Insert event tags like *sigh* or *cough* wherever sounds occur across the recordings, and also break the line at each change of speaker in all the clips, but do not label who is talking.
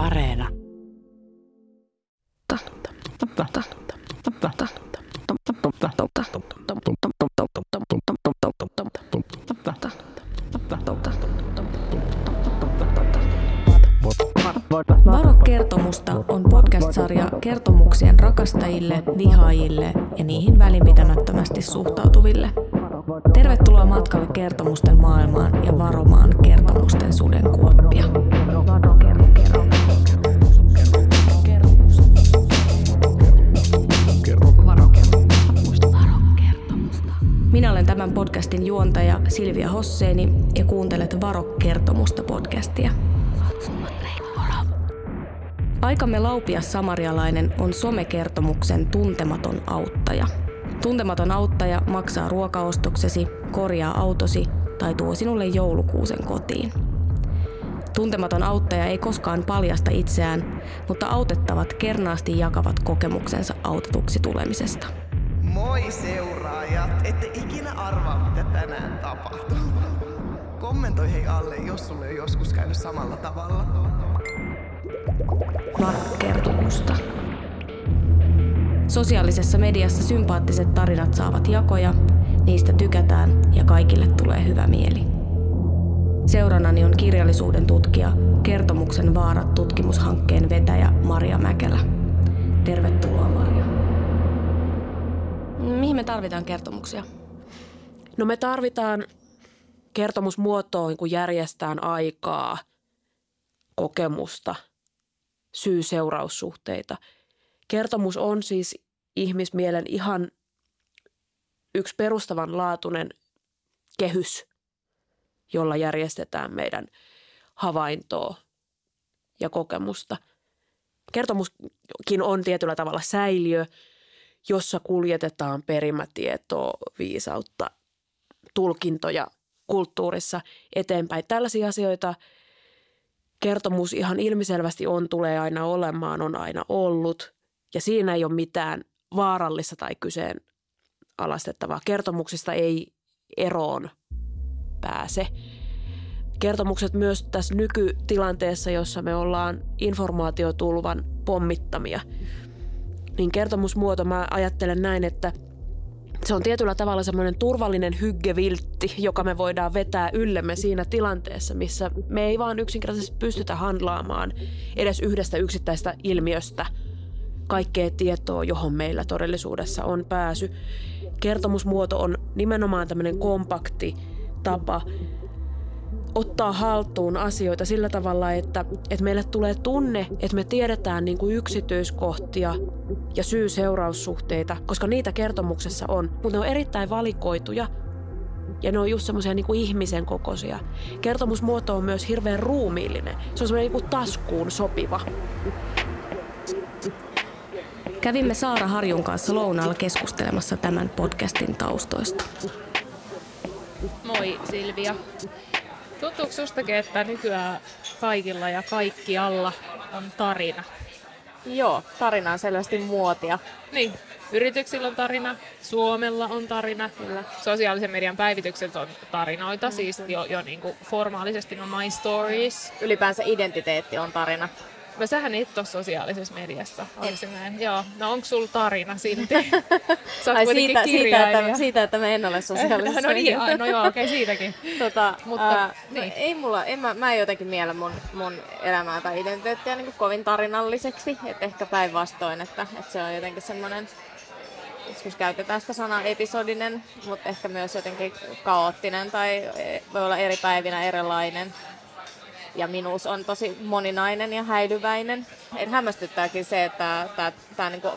Areena.
Varo kertomusta on podcast-sarja kertomuksien rakastajille, vihaajille ja niihin välinpitämättömästi suhtautuville. Tervetuloa matkalle kertomusten maailmaan ja varomaan kertomusten sudenkuoppia. Tämän podcastin juontaja Silvia Hosseini ja kuuntelet Varo-kertomusta podcastia. Aikamme laupias samarialainen on somekertomuksen tuntematon auttaja. Tuntematon auttaja maksaa ruokaostoksesi, korjaa autosi tai tuo sinulle joulukuusen kotiin. Tuntematon auttaja ei koskaan paljasta itseään, mutta autettavat kernaasti jakavat kokemuksensa autetuksi tulemisesta.
Moi seuraajat! Ette ikinä arvaa, mitä tänään tapahtuu. Kommentoi hei alle, jos sulle on joskus käynyt samalla tavalla.
Varo-kertomusta. Sosiaalisessa mediassa sympaattiset tarinat saavat jakoja, niistä tykätään ja kaikille tulee hyvä mieli. Seurannani on kirjallisuuden tutkija, kertomuksen vaarat tutkimushankkeen vetäjä Maria Mäkelä. Tarvitaan kertomuksia?
No me tarvitaan kertomusmuotoon, kun järjestään aikaa, kokemusta, syy-seuraussuhteita. Kertomus on siis ihmismielen ihan yksi perustavanlaatuinen kehys, jolla järjestetään meidän havaintoa ja kokemusta. Kertomuskin on tietyllä tavalla säiliö, jossa kuljetetaan perimätietoa, viisautta, tulkintoja kulttuurissa eteenpäin. Tällaisia asioita kertomus ihan ilmiselvästi on, tulee aina olemaan, on aina ollut. Ja siinä ei ole mitään vaarallista tai kyseen alastettavaa. Kertomuksista ei eroon pääse. Kertomukset myös tässä nykytilanteessa, jossa me ollaan informaatiotulvan pommittamia, niin kertomusmuoto mä ajattelen näin, että se on tietyllä tavalla semmoinen turvallinen hyggeviltti, joka me voidaan vetää yllemme siinä tilanteessa, missä me ei vaan yksinkertaisesti pystytä handlaamaan edes yhdestä yksittäistä ilmiöstä kaikkea tietoa, johon meillä todellisuudessa on pääsy. Kertomusmuoto on nimenomaan tämmöinen kompakti tapa ottaa haltuun asioita sillä tavalla, että, että meille tulee tunne, että me tiedetään niin kuin yksityiskohtia ja syy-seuraussuhteita, koska niitä kertomuksessa on, mutta ne on erittäin valikoituja ja ne on just semmoisia niin ihmisen kokoisia. Kertomusmuoto on myös hirveän ruumiillinen. Se on semmoinen niin taskuun sopiva.
Kävimme Saara Harjun kanssa lounaalla keskustelemassa tämän podcastin taustoista.
Moi Silvia. Tuntuuko sustakin, että nykyään kaikilla ja kaikkialla on tarina?
Joo, tarina on selvästi muotia.
Niin, yrityksillä on tarina, Suomella on tarina, Kyllä. sosiaalisen median päivitykset on tarinoita, mm. siis jo, jo niin kuin formaalisesti on my stories.
Ylipäänsä identiteetti on tarina.
No sähän et ole sosiaalisessa mediassa, se näin? Joo, no onko sulla tarina silti? *laughs*
Sä Ai siitä, siitä, että, siitä, että mä en ole sosiaalisessa *laughs*
No niin, no joo, okei okay, siitäkin. *laughs*
Tota, Mutta, ää, niin. no, ei mulla, en mä, mä en jotenkin miellä mun, mun elämää tai identiteettiä niin kovin tarinalliseksi, että ehkä päinvastoin, että, että se on jotenkin semmoinen joskus käytetään sitä sanaa episodinen, mutta ehkä myös jotenkin kaoottinen tai e, voi olla eri päivinä erilainen ja minuus on tosi moninainen ja häilyväinen. Et hämmästyttääkin se, että tämä niinku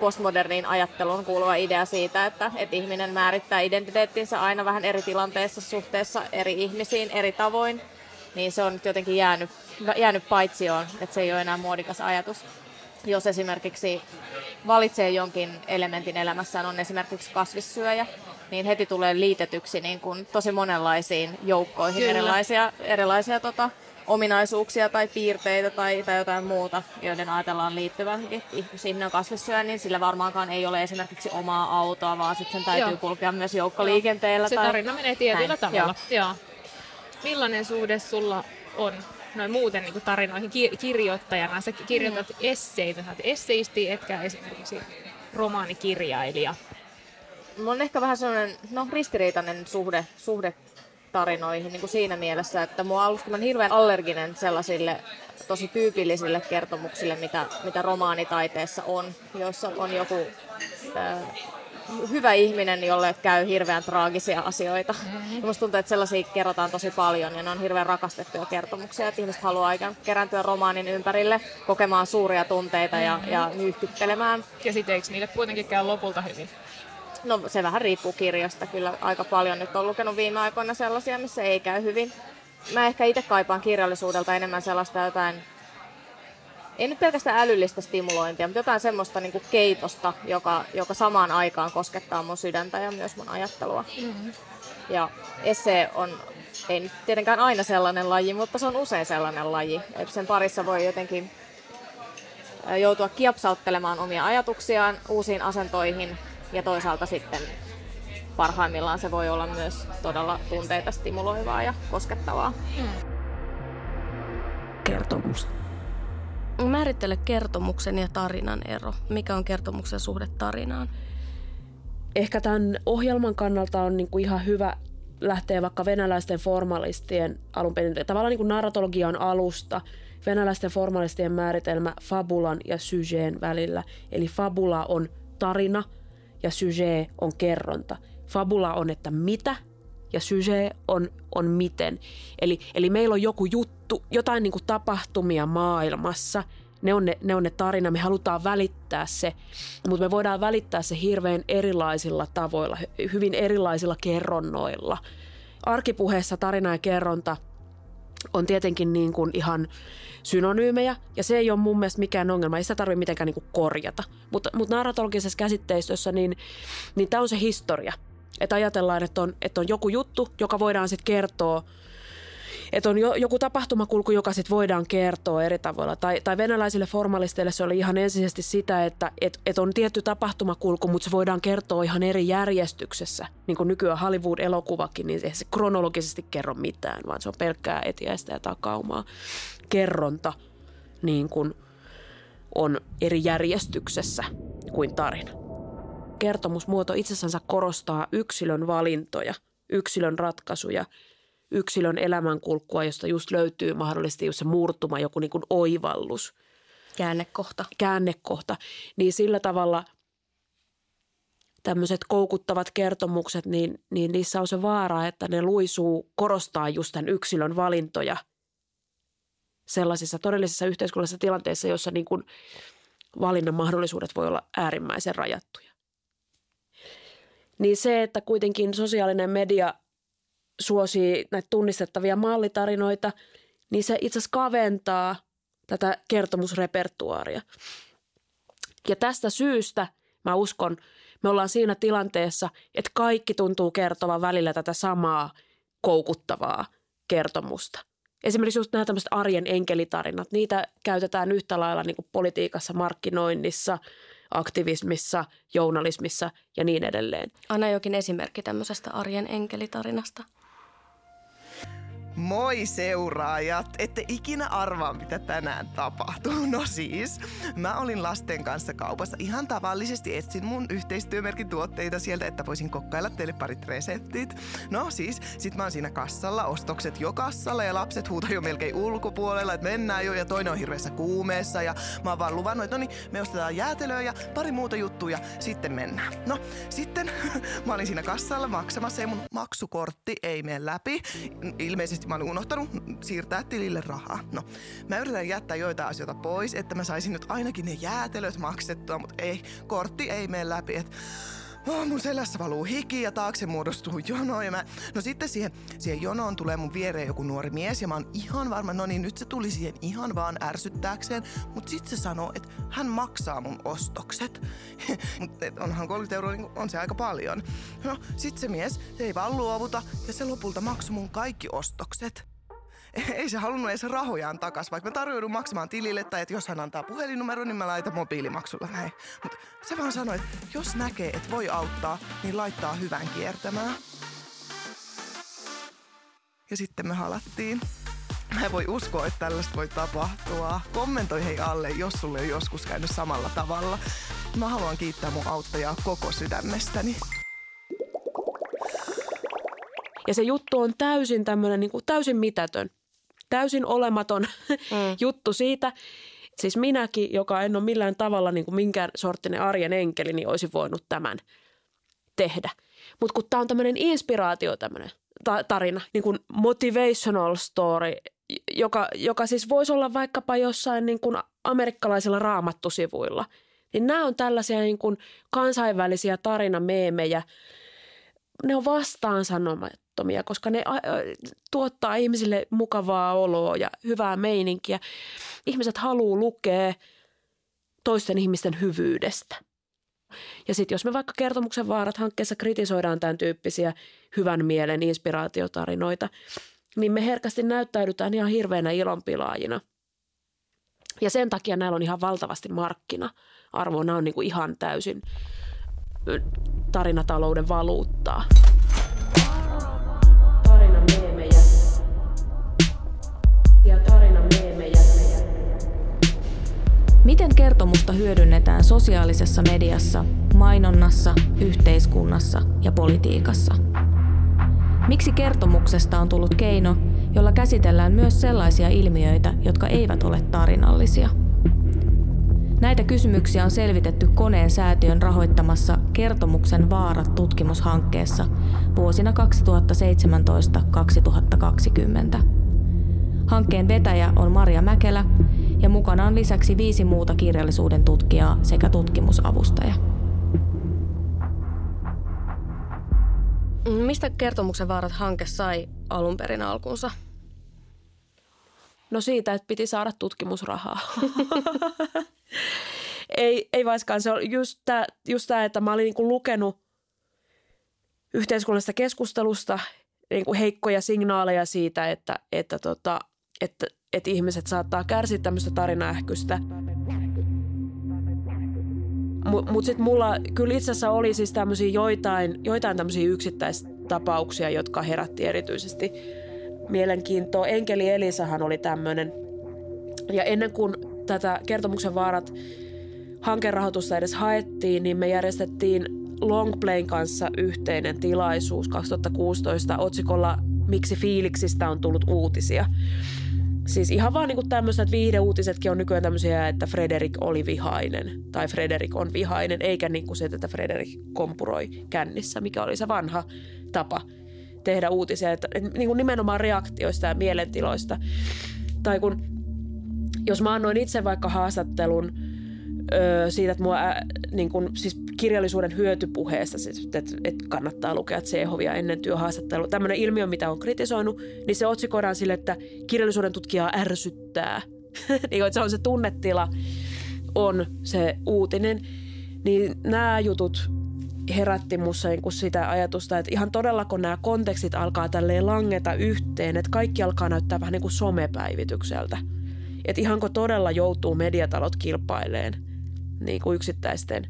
postmoderniin ajatteluun kuuluva idea siitä, että, että ihminen määrittää identiteettinsä aina vähän eri tilanteessa suhteessa eri ihmisiin eri tavoin, niin se on nyt jotenkin jäänyt, jäänyt paitsioon, että se ei ole enää muodikas ajatus. Jos esimerkiksi valitsee jonkin elementin elämässään, on esimerkiksi kasvissyöjä, niin heti tulee liitetyksi niin kuin tosi monenlaisiin joukkoihin Kyllä. erilaisia, erilaisia tota, ominaisuuksia tai piirteitä tai, tai jotain muuta, joiden ajatellaan liittyvän. Jos ihminen on kasvissyöjä, niin sillä varmaankaan ei ole esimerkiksi omaa autoa, vaan sitten sen täytyy Joo. kulkea myös joukkoliikenteellä.
Se tai... tarina menee tietyllä Näin. tavalla. Joo. Joo. Millainen suhde sulla on noin muuten niin kuin tarinoihin ki- kirjoittajana. Sä kirjoitat mm. esseitä, sä oot esseisti, etkä esimerkiksi romaanikirjailija.
Mulla on ehkä vähän sellainen no, ristiriitainen suhde, suhde tarinoihin niin kuin siinä mielessä, että mua alusta mä hirveän allerginen sellaisille tosi tyypillisille kertomuksille, mitä, mitä romaanitaiteessa on, joissa on joku äh, hyvä ihminen, jolle käy hirveän traagisia asioita. Mm-hmm. musta tuntuu, että sellaisia kerrotaan tosi paljon ja ne on hirveän rakastettuja kertomuksia, että ihmiset haluaa ikään kerääntyä romaanin ympärille, kokemaan suuria tunteita ja, mm-hmm. ja nyyhkyttelemään.
Ja sitten eikö niille kuitenkin käy lopulta hyvin?
No se vähän riippuu kirjasta. Kyllä aika paljon nyt on lukenut viime aikoina sellaisia, missä ei käy hyvin. Mä ehkä itse kaipaan kirjallisuudelta enemmän sellaista jotain ei nyt pelkästään älyllistä stimulointia, mutta jotain semmoista niin kuin keitosta, joka, joka samaan aikaan koskettaa mun sydäntä ja myös mun ajattelua. Mm-hmm. Ja esse on, ei nyt tietenkään aina sellainen laji, mutta se on usein sellainen laji. Et sen parissa voi jotenkin joutua kiepsauttelemaan omia ajatuksiaan uusiin asentoihin ja toisaalta sitten parhaimmillaan se voi olla myös todella tunteita stimuloivaa ja koskettavaa. Mm.
Kertomus. Määrittele kertomuksen ja tarinan ero. Mikä on kertomuksen suhde tarinaan?
Ehkä tämän ohjelman kannalta on niin kuin ihan hyvä lähteä vaikka venäläisten formalistien alun perin. Tavallaan niin kuin narratologia on alusta. Venäläisten formalistien määritelmä fabulan ja sujeen välillä. Eli fabula on tarina ja sujet on kerronta. Fabula on, että mitä ja sujet on, on miten. Eli, eli meillä on joku juttu, jotain niin kuin tapahtumia maailmassa. Ne on ne, ne on ne tarina, me halutaan välittää se, mutta me voidaan välittää se hirveän erilaisilla tavoilla, hyvin erilaisilla kerronnoilla. Arkipuheessa tarina ja kerronta on tietenkin niin kuin ihan synonyymejä, ja se ei ole mun mielestä mikään ongelma, ei sitä tarvitse mitenkään niin kuin korjata. Mutta, mutta narratologisessa käsitteistössä, niin, niin tämä on se historia. Että ajatellaan, että on, että on joku juttu, joka voidaan sitten kertoa että on jo, joku tapahtumakulku, joka sitten voidaan kertoa eri tavoilla. Tai, tai venäläisille formalisteille se oli ihan ensisijaisesti sitä, että et, et on tietty tapahtumakulku, mutta se voidaan kertoa ihan eri järjestyksessä. Niin kuin nykyään Hollywood-elokuvakin, niin ei se kronologisesti kerro mitään, vaan se on pelkkää etiäistä ja takaumaa. Kerronta niin kuin on eri järjestyksessä kuin tarina. Kertomusmuoto itsessänsä korostaa yksilön valintoja, yksilön ratkaisuja – yksilön elämänkulkua, josta just löytyy mahdollisesti just se murtuma, joku niin kuin oivallus.
Käännekohta.
Käännekohta. Niin sillä tavalla tämmöiset koukuttavat kertomukset, niin, niin niissä on se vaara, että ne luisuu korostaa just tämän yksilön valintoja sellaisissa todellisissa yhteiskunnallisissa tilanteissa, joissa niin kuin valinnan mahdollisuudet voi olla äärimmäisen rajattuja. Niin se, että kuitenkin sosiaalinen media suosii näitä tunnistettavia mallitarinoita, niin se itse asiassa kaventaa tätä kertomusrepertuaaria. Ja tästä syystä mä uskon, me ollaan siinä tilanteessa, että kaikki tuntuu kertovan välillä tätä samaa koukuttavaa kertomusta. Esimerkiksi just nämä tämmöiset arjen enkelitarinat, niitä käytetään yhtä lailla niin kuin politiikassa, markkinoinnissa, aktivismissa, journalismissa ja niin edelleen.
Anna jokin esimerkki tämmöisestä arjen enkelitarinasta.
Moi seuraajat! Ette ikinä arvaa, mitä tänään tapahtuu. No siis, mä olin lasten kanssa kaupassa. Ihan tavallisesti etsin mun yhteistyömerkin tuotteita sieltä, että voisin kokkailla teille parit reseptit. No siis, sit mä oon siinä kassalla, ostokset jo kassalla ja lapset huutaa jo melkein ulkopuolella, että mennään jo ja toinen on hirveässä kuumeessa ja mä oon vaan luvannut, että no niin, me ostetaan jäätelöä ja pari muuta juttuja, sitten mennään. No, sitten *laughs* mä olin siinä kassalla maksamassa ja mun maksukortti ei mene läpi. Ilmeisesti ilmeisesti mä olin unohtanut siirtää tilille rahaa. No, mä yritän jättää joita asioita pois, että mä saisin nyt ainakin ne jäätelöt maksettua, mutta ei, kortti ei mene läpi. Et, Oh, mun selässä valuu hiki ja taakse muodostuu jono. Ja mä, no sitten siihen, siihen jonoon tulee mun viereen joku nuori mies ja mä oon ihan varma, no niin nyt se tuli siihen ihan vaan ärsyttääkseen. Mutta sitten se sanoo, että hän maksaa mun ostokset. *laughs* Mutta onhan 30 euroa, niin on se aika paljon. No sitten se mies, se ei vaan luovuta ja se lopulta maksoi mun kaikki ostokset. *laughs* ei se halunnut edes rahojaan takas, vaikka mä tarjoudun maksamaan tilille tai että jos hän antaa puhelinnumero, niin mä laitan mobiilimaksulla näin. Mutta se vaan sanoi, että jos näkee, että voi auttaa, niin laittaa hyvän kiertämään. Ja sitten me halattiin. Mä en voi uskoa, että tällaista voi tapahtua. Kommentoi hei alle, jos sulle on joskus käynyt samalla tavalla. Mä haluan kiittää mun auttajaa koko sydämestäni.
Ja se juttu on täysin tämmöinen niin kuin täysin mitätön, täysin olematon mm. *laughs* juttu siitä. Siis minäkin, joka en ole millään tavalla niin kuin minkään sorttinen arjen enkeli, niin olisi voinut tämän tehdä. Mutta kun tämä on tämmöinen inspiraatio tämmöinen tarina, niin kuin motivational story, joka, joka siis voisi olla vaikkapa jossain niin kuin amerikkalaisilla raamattusivuilla. Niin nämä on tällaisia niin kuin kansainvälisiä tarinameemejä. Ne on vastaan sanomattomia, koska ne tuottaa ihmisille mukavaa oloa ja hyvää meininkiä. Ihmiset haluaa lukea toisten ihmisten hyvyydestä. Ja sitten jos me vaikka kertomuksen vaarat hankkeessa kritisoidaan tämän tyyppisiä hyvän mielen inspiraatiotarinoita, niin me herkästi näyttäydytään ihan hirveänä ilonpilaajina. Ja sen takia näillä on ihan valtavasti markkina-arvoa. Nämä on niin kuin ihan täysin tarinatalouden valuuttaa.
Miten kertomusta hyödynnetään sosiaalisessa mediassa, mainonnassa, yhteiskunnassa ja politiikassa? Miksi kertomuksesta on tullut keino, jolla käsitellään myös sellaisia ilmiöitä, jotka eivät ole tarinallisia? Näitä kysymyksiä on selvitetty Koneen säätiön rahoittamassa Kertomuksen vaarat tutkimushankkeessa vuosina 2017-2020. Hankkeen vetäjä on Maria Mäkelä ja mukana on lisäksi viisi muuta kirjallisuuden tutkijaa sekä tutkimusavustaja. Mistä kertomuksen vaarat hanke sai alun perin alkunsa?
No siitä, että piti saada tutkimusrahaa. *laughs* ei, ei vaiskaan. Se on just tämä, just tämä että mä olin niin lukenut yhteiskunnallisesta keskustelusta niin kuin heikkoja signaaleja siitä, että, että, tota, että, että ihmiset saattaa kärsiä tämmöistä tarinaähkystä. Mutta mut sitten mulla kyllä itse asiassa oli siis tämmöisiä joitain, joitain tämmöisiä yksittäistapauksia, jotka herätti erityisesti mielenkiintoa. Enkeli Elisahan oli tämmöinen. Ja ennen kuin tätä kertomuksen vaarat hankerahoitusta edes haettiin, niin me järjestettiin Longplayn kanssa yhteinen tilaisuus 2016 otsikolla Miksi fiiliksistä on tullut uutisia. Siis ihan vaan niin tämmöistä, että viihdeuutisetkin on nykyään tämmöisiä, että Frederik oli vihainen tai Frederik on vihainen, eikä niin kuin se, että Frederik kompuroi kännissä, mikä oli se vanha tapa tehdä uutisia, että, niin kuin nimenomaan reaktioista ja mielentiloista. Tai kun, jos mä annoin itse vaikka haastattelun siitä, että mua niin kun, siis kirjallisuuden hyötypuheesta, siis, että, että kannattaa lukea Tsehovia ennen työhaastattelua. Tämmöinen ilmiö, mitä on kritisoinut, niin se otsikoidaan sille, että kirjallisuuden tutkijaa ärsyttää. *laughs* niin, että se on se tunnetila, on se uutinen. Niin nämä jutut herätti mussa niin sitä ajatusta, että ihan todella kun nämä kontekstit alkaa tälleen langeta yhteen, että kaikki alkaa näyttää vähän niin kuin somepäivitykseltä. Että ihanko todella joutuu mediatalot kilpaileen niin kuin yksittäisten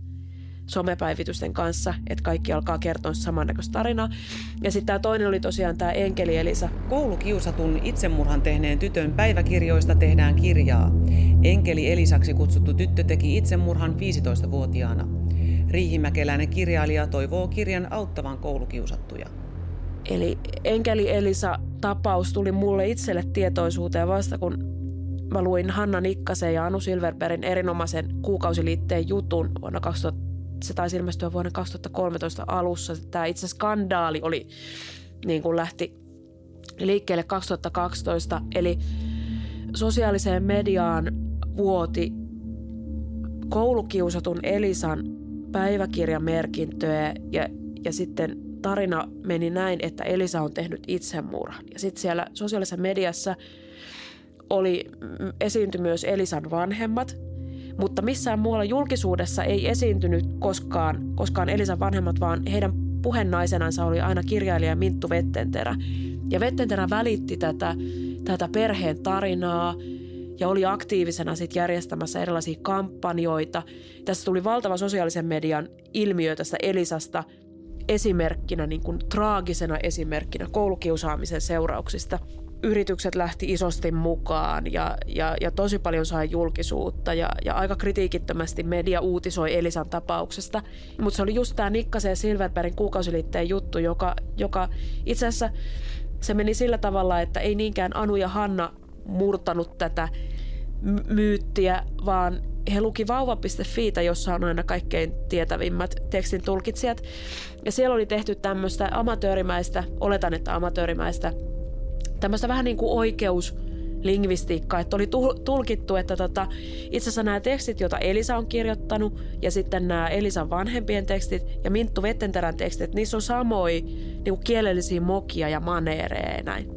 somepäivitysten kanssa, että kaikki alkaa kertoa samannäköistä tarinaa. Ja sitten tämä toinen oli tosiaan tämä Enkeli Elisa.
Koulukiusatun itsemurhan tehneen tytön päiväkirjoista tehdään kirjaa. Enkeli Elisaksi kutsuttu tyttö teki itsemurhan 15-vuotiaana. Riihimäkeläinen kirjailija toivoo kirjan auttavan koulukiusattuja.
Eli Enkeli Elisa-tapaus tuli mulle itselle tietoisuuteen vasta, kun mä luin Hanna Nikkasen ja Anu Silverbergin erinomaisen kuukausiliitteen jutun vuonna 2000, se taisi ilmestyä vuonna 2013 alussa. Tämä itse skandaali oli, niin kuin lähti liikkeelle 2012, eli sosiaaliseen mediaan vuoti koulukiusatun Elisan päiväkirjamerkintöjä ja, ja sitten tarina meni näin, että Elisa on tehnyt itsemurhan. Ja sitten siellä sosiaalisessa mediassa oli esiintyi myös Elisan vanhemmat, mutta missään muualla julkisuudessa ei esiintynyt koskaan, koskaan Elisan vanhemmat, vaan heidän puhennaisenansa oli aina kirjailija Minttu Vettenterä. Ja Vettenterä välitti tätä, tätä perheen tarinaa ja oli aktiivisena sit järjestämässä erilaisia kampanjoita. Tässä tuli valtava sosiaalisen median ilmiö tästä Elisasta esimerkkinä, niin kuin traagisena esimerkkinä koulukiusaamisen seurauksista. Yritykset lähti isosti mukaan ja, ja, ja tosi paljon sai julkisuutta ja, ja aika kritiikittömästi media uutisoi Elisan tapauksesta. Mutta se oli just tämä Nikkasen ja Silverbergin kuukausiliitteen juttu, joka, joka itse asiassa se meni sillä tavalla, että ei niinkään Anu ja Hanna murtanut tätä myyttiä, vaan he luki vauva.fiitä, jossa on aina kaikkein tietävimmät tekstin tulkitsijat. Ja siellä oli tehty tämmöistä amatöörimäistä, oletan, että amatöörimäistä, tämmöistä vähän niin kuin oikeus lingvistiikkaa, että oli tulkittu, että tota, itse asiassa nämä tekstit, joita Elisa on kirjoittanut, ja sitten nämä Elisan vanhempien tekstit ja Minttu Vettenterän tekstit, niissä on samoin niin kielellisiä mokia ja maneereja ja näin.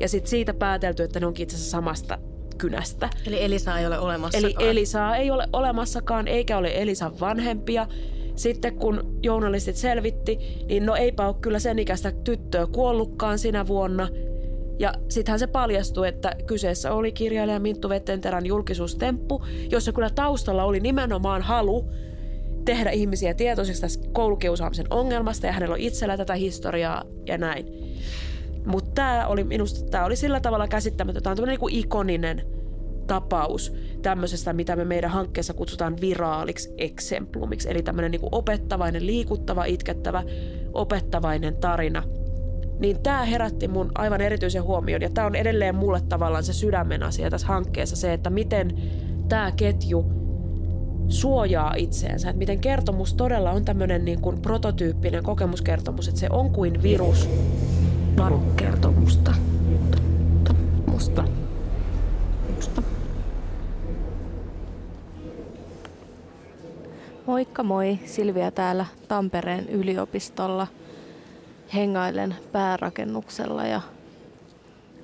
Ja sitten siitä päätelty, että ne onkin itse asiassa samasta kynästä.
Eli Elisa ei ole olemassakaan.
Eli Elisa ei ole olemassakaan, eikä ole Elisan vanhempia. Sitten kun journalistit selvitti, niin no eipä ole kyllä sen ikäistä tyttöä kuollutkaan sinä vuonna. Ja sittenhän se paljastui, että kyseessä oli kirjailija Minttu Vettenterän julkisuustemppu, jossa kyllä taustalla oli nimenomaan halu tehdä ihmisiä tietoisiksi tästä koulukiusaamisen ongelmasta ja hänellä on itsellä tätä historiaa ja näin. Mutta tämä oli minusta tää oli sillä tavalla käsittämätöntä. Tämä on tämmöinen niinku ikoninen tapaus tämmöisestä, mitä me meidän hankkeessa kutsutaan viraaliksi eksemplumiksi. Eli tämmöinen niinku opettavainen, liikuttava, itkettävä, opettavainen tarina. Niin tämä herätti mun aivan erityisen huomion. Ja tämä on edelleen mulle tavallaan se sydämen asia tässä hankkeessa. Se, että miten tämä ketju suojaa itseensä. Että miten kertomus todella on tämmöinen niin kuin prototyyppinen kokemuskertomus, että se on kuin virus
kertomusta. Musta. Musta. Moikka moi, Silvia täällä Tampereen yliopistolla. Hengailen päärakennuksella ja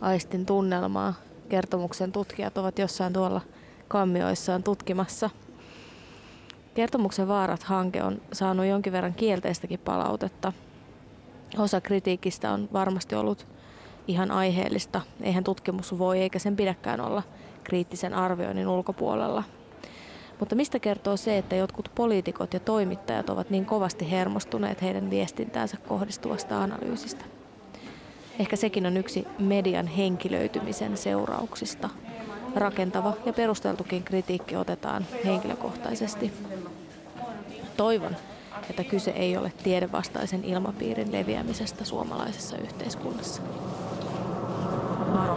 aistin tunnelmaa. Kertomuksen tutkijat ovat jossain tuolla kammioissaan tutkimassa. Kertomuksen vaarat-hanke on saanut jonkin verran kielteistäkin palautetta – Osa kritiikistä on varmasti ollut ihan aiheellista. Eihän tutkimus voi eikä sen pidäkään olla kriittisen arvioinnin ulkopuolella. Mutta mistä kertoo se, että jotkut poliitikot ja toimittajat ovat niin kovasti hermostuneet heidän viestintäänsä kohdistuvasta analyysistä? Ehkä sekin on yksi median henkilöitymisen seurauksista. Rakentava ja perusteltukin kritiikki otetaan henkilökohtaisesti. Toivon, että kyse ei ole tiedevastaisen ilmapiirin leviämisestä suomalaisessa yhteiskunnassa. Varo.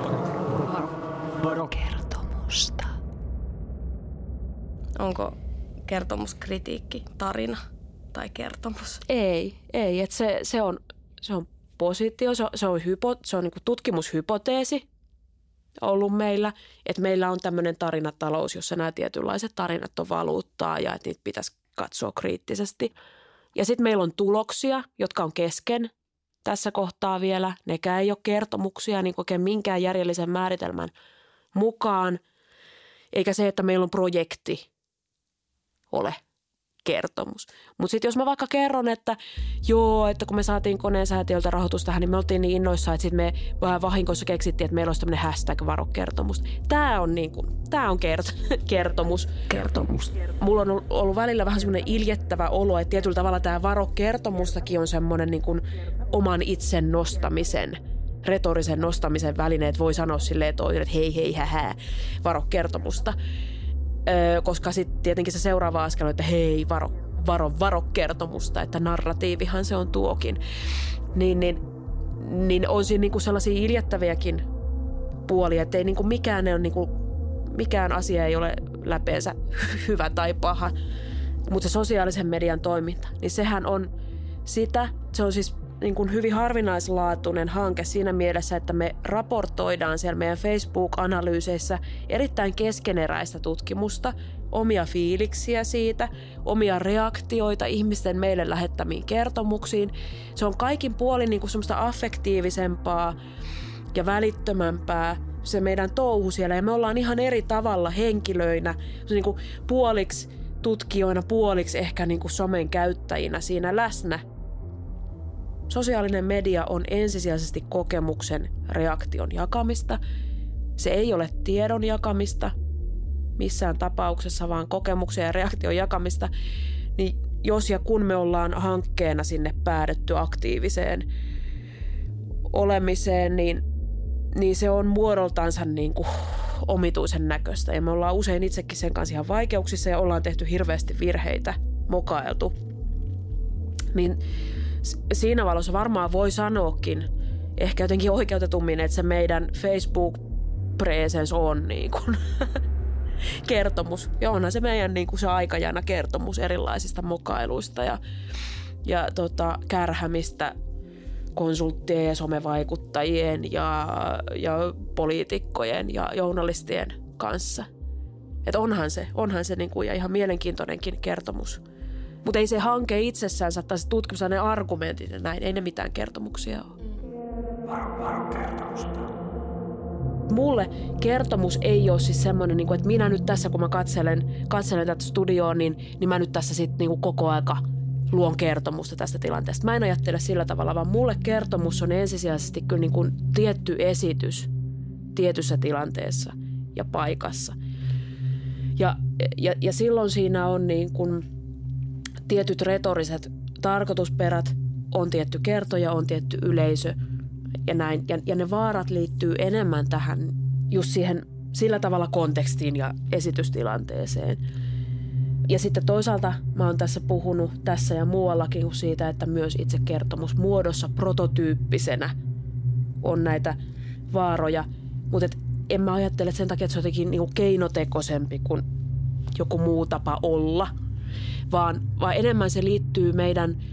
Varo. Varo. Kertomusta. Onko kertomuskritiikki tarina tai kertomus?
Ei, ei. Et se, se, on, se on positio, se on, se on, hypo, se on niinku tutkimushypoteesi ollut meillä, että meillä on tämmöinen tarinatalous, jossa nämä tietynlaiset tarinat on valuuttaa ja että niitä pitäisi katsoa kriittisesti. Ja sitten meillä on tuloksia, jotka on kesken tässä kohtaa vielä. Nekään ei ole kertomuksia niin oikein minkään järjellisen määritelmän mukaan. Eikä se, että meillä on projekti ole kertomus. Mutta sitten jos mä vaikka kerron, että joo, että kun me saatiin koneen säätiöltä rahoitusta tähän, niin me oltiin niin innoissaan, että sitten me vähän vahingossa keksittiin, että meillä olisi tämmöinen hashtag varokertomus. Tämä on, niinku, tää on kert- *laughs* kertomus.
Kertomus.
Mulla on ollut välillä vähän semmoinen iljettävä olo, että tietyllä tavalla tämä varokertomustakin on semmoinen niinku oman itsen nostamisen retorisen nostamisen väline, että voi sanoa silleen, että hei hei hähää, varo kertomusta. Koska sitten tietenkin se seuraava askel on, että hei, varo, varo, varo kertomusta, että narratiivihan se on tuokin. Niin, niin, niin on siinä niinku sellaisia iljettäviäkin puolia, että ei niinku mikään, ei ole niinku, mikään asia ei ole läpeensä *laughs* hyvä tai paha. Mutta se sosiaalisen median toiminta, niin sehän on sitä, se on siis niin kuin hyvin harvinaislaatuinen hanke siinä mielessä, että me raportoidaan siellä meidän Facebook-analyyseissä erittäin keskeneräistä tutkimusta, omia fiiliksiä siitä, omia reaktioita ihmisten meille lähettämiin kertomuksiin. Se on kaikin puolin niin kuin semmoista affektiivisempaa ja välittömämpää se meidän touhu siellä. Ja me ollaan ihan eri tavalla henkilöinä, niin kuin puoliksi tutkijoina, puoliksi ehkä niin kuin somen käyttäjinä siinä läsnä Sosiaalinen media on ensisijaisesti kokemuksen reaktion jakamista. Se ei ole tiedon jakamista missään tapauksessa, vaan kokemuksen ja reaktion jakamista. Niin jos ja kun me ollaan hankkeena sinne päädytty aktiiviseen olemiseen, niin, niin se on muodoltansa niin kuin omituisen näköistä. Ja me ollaan usein itsekin sen kanssa ihan vaikeuksissa ja ollaan tehty hirveästi virheitä, mokailtu. Niin siinä valossa varmaan voi sanoakin, ehkä jotenkin oikeutetummin, että se meidän facebook presence on niin kuin *laughs* kertomus. Ja onhan se meidän niin kuin se aikajana kertomus erilaisista mokailuista ja, ja tota, kärhämistä konsulttien ja somevaikuttajien ja, ja poliitikkojen ja journalistien kanssa. Et onhan se, onhan se niinku, ja ihan mielenkiintoinenkin kertomus. Mutta ei se hanke itsessään tai se tutkimus ne argumentit ja näin, ei ne mitään kertomuksia ole. Mulle kertomus ei ole siis semmoinen, niin että minä nyt tässä, kun mä katselen, katselen tätä studioon, niin, niin mä nyt tässä sitten niin koko aika – luon kertomusta tästä tilanteesta. Mä en ajattele sillä tavalla, vaan mulle kertomus on ensisijaisesti kyllä niin kuin tietty esitys tietyssä tilanteessa ja paikassa. Ja, ja, ja silloin siinä on niin kuin tietyt retoriset tarkoitusperät, on tietty kertoja, on tietty yleisö ja näin. Ja, ja ne vaarat liittyy enemmän tähän just siihen sillä tavalla kontekstiin ja esitystilanteeseen – ja sitten toisaalta mä oon tässä puhunut tässä ja muuallakin siitä, että myös itse kertomus muodossa prototyyppisenä on näitä vaaroja. Mutta en mä ajattele sen takia, että se on jotenkin niinku keinotekoisempi kuin joku muu tapa olla, vaan, vaan enemmän se liittyy meidän –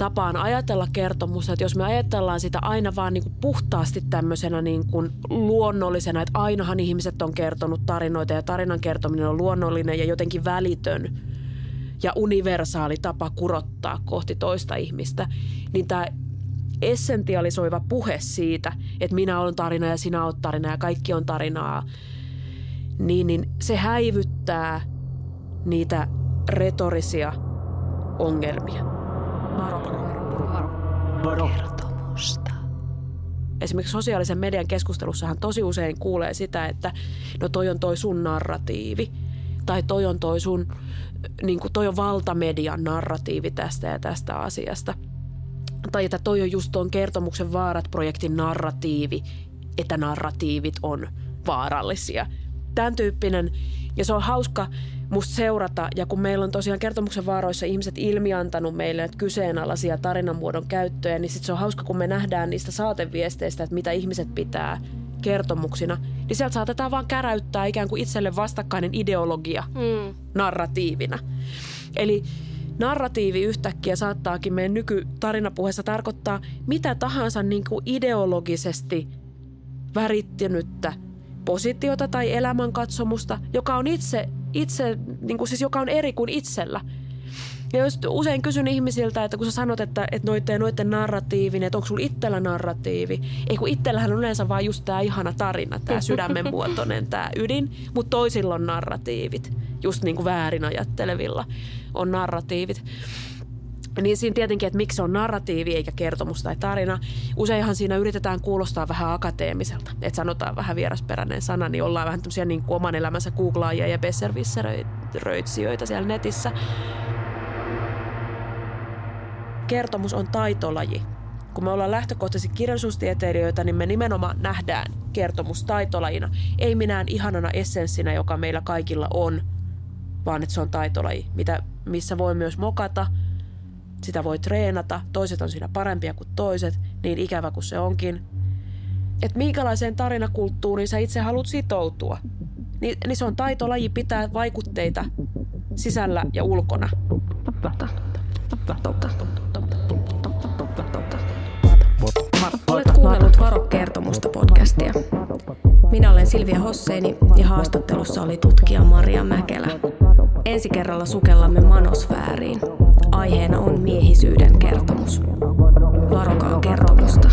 tapaan ajatella kertomusta, että jos me ajatellaan sitä aina vaan niin kuin puhtaasti tämmöisenä niin kuin luonnollisena, että ainahan ihmiset on kertonut tarinoita ja tarinan kertominen on luonnollinen ja jotenkin välitön ja universaali tapa kurottaa kohti toista ihmistä, niin tämä essentialisoiva puhe siitä, että minä olen tarina ja sinä olet tarina ja kaikki on tarinaa, niin, niin se häivyttää niitä retorisia ongelmia. Kertomusta. Esimerkiksi sosiaalisen median keskustelussahan tosi usein kuulee sitä, että no toi on toi sun narratiivi. Tai toi on toi sun, niin kuin toi on valtamedian narratiivi tästä ja tästä asiasta. Tai että toi on just tuon kertomuksen vaarat-projektin narratiivi, että narratiivit on vaarallisia. Tämän tyyppinen, ja se on hauska musta seurata. Ja kun meillä on tosiaan kertomuksen vaaroissa ihmiset ilmiantanut meille että kyseenalaisia tarinamuodon käyttöjä, niin sit se on hauska, kun me nähdään niistä saateviesteistä, että mitä ihmiset pitää kertomuksina, niin sieltä saatetaan vaan käräyttää ikään kuin itselle vastakkainen ideologia mm. narratiivina. Eli narratiivi yhtäkkiä saattaakin meidän nykytarinapuheessa tarkoittaa mitä tahansa niin kuin ideologisesti värittynyttä positiota tai elämänkatsomusta, joka on itse itse, niin kuin siis joka on eri kuin itsellä. Ja jos usein kysyn ihmisiltä, että kun sä sanot, että, että noitten, noitten narratiivin, että onko sulla itsellä narratiivi. Ei kun itsellähän on yleensä vaan just tämä ihana tarina, tämä *laughs* sydämen muotoinen, tämä ydin, mutta toisilla on narratiivit. Just niin kuin väärin ajattelevilla on narratiivit. Niin siinä tietenkin, että miksi se on narratiivi eikä kertomus tai tarina. Useinhan siinä yritetään kuulostaa vähän akateemiselta. Että sanotaan vähän vierasperäinen sana, niin ollaan vähän tämmöisiä niin kuin oman elämänsä googlaajia ja besservisseröitsijöitä siellä netissä. Kertomus on taitolaji. Kun me ollaan lähtökohtaisesti kirjallisuustieteilijöitä, niin me nimenomaan nähdään kertomus taitolajina. Ei minään ihanana essenssinä, joka meillä kaikilla on, vaan että se on taitolaji, mitä, missä voi myös mokata – sitä voi treenata, toiset on siinä parempia kuin toiset, niin ikävä kuin se onkin. Että minkälaiseen tarinakulttuuriin sä itse haluat sitoutua. Niin, niin se on taitolaji pitää vaikutteita sisällä ja ulkona.
Olet kuunnellut Varo-kertomusta podcastia. Minä olen Silvia Hosseini ja haastattelussa oli tutkija Maria Mäkelä. Ensi kerralla sukellamme manosfääriin aiheena on miehisyyden kertomus. Varokaa kertomusta.